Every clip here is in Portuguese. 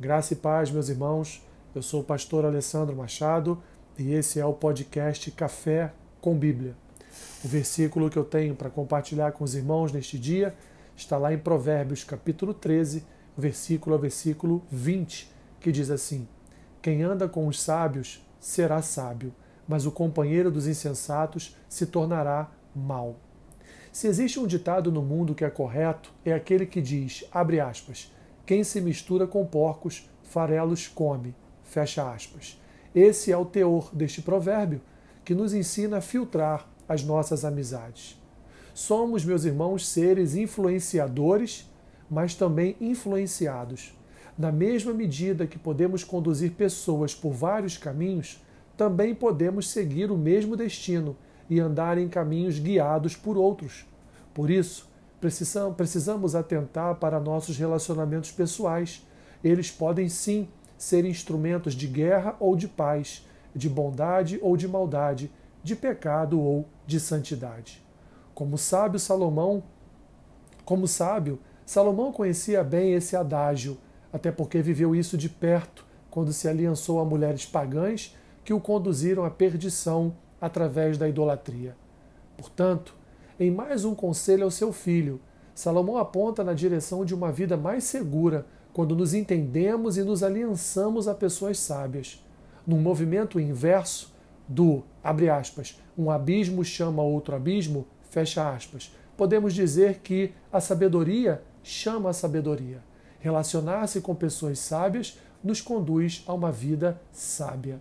Graça e paz, meus irmãos. Eu sou o pastor Alessandro Machado e esse é o podcast Café com Bíblia. O versículo que eu tenho para compartilhar com os irmãos neste dia está lá em Provérbios, capítulo 13, versículo a versículo 20, que diz assim: Quem anda com os sábios será sábio, mas o companheiro dos insensatos se tornará mau. Se existe um ditado no mundo que é correto, é aquele que diz, abre aspas, quem se mistura com porcos, farelos come. Fecha aspas. Esse é o teor deste provérbio, que nos ensina a filtrar as nossas amizades. Somos, meus irmãos, seres influenciadores, mas também influenciados. Na mesma medida que podemos conduzir pessoas por vários caminhos, também podemos seguir o mesmo destino e andar em caminhos guiados por outros. Por isso, precisamos atentar para nossos relacionamentos pessoais. Eles podem sim ser instrumentos de guerra ou de paz, de bondade ou de maldade, de pecado ou de santidade. Como sábio Salomão, como sábio, Salomão conhecia bem esse adágio, até porque viveu isso de perto quando se aliançou a mulheres pagãs que o conduziram à perdição através da idolatria. Portanto, em mais um conselho ao seu filho, Salomão aponta na direção de uma vida mais segura quando nos entendemos e nos aliançamos a pessoas sábias. Num movimento inverso do, abre aspas, um abismo chama outro abismo, fecha aspas, podemos dizer que a sabedoria chama a sabedoria. Relacionar-se com pessoas sábias nos conduz a uma vida sábia.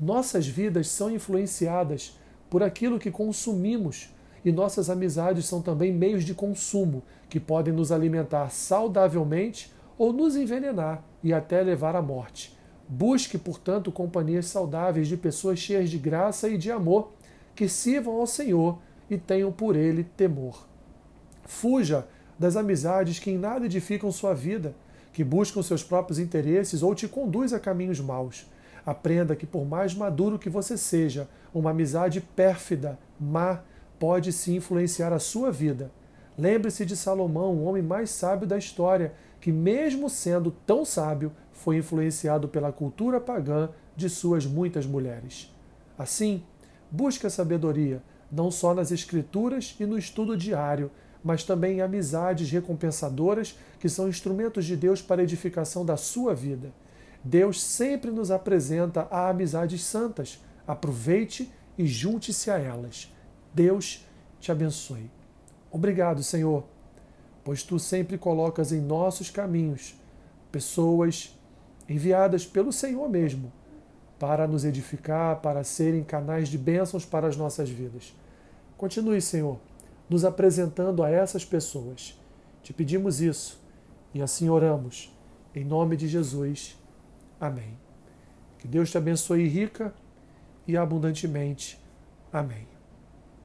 Nossas vidas são influenciadas por aquilo que consumimos e nossas amizades são também meios de consumo que podem nos alimentar saudavelmente ou nos envenenar e até levar à morte. Busque, portanto, companhias saudáveis de pessoas cheias de graça e de amor, que sirvam ao Senhor e tenham por ele temor. Fuja das amizades que em nada edificam sua vida, que buscam seus próprios interesses ou te conduz a caminhos maus. Aprenda que, por mais maduro que você seja, uma amizade pérfida, má, pode se influenciar a sua vida. Lembre-se de Salomão, o homem mais sábio da história, que, mesmo sendo tão sábio, foi influenciado pela cultura pagã de suas muitas mulheres. Assim, busque a sabedoria, não só nas Escrituras e no estudo diário, mas também em amizades recompensadoras que são instrumentos de Deus para a edificação da sua vida. Deus sempre nos apresenta a amizades santas. Aproveite e junte-se a elas. Deus te abençoe. Obrigado, Senhor, pois tu sempre colocas em nossos caminhos pessoas enviadas pelo Senhor mesmo para nos edificar, para serem canais de bênçãos para as nossas vidas. Continue, Senhor, nos apresentando a essas pessoas. Te pedimos isso e assim oramos. Em nome de Jesus. Amém. Que Deus te abençoe rica e abundantemente. Amém.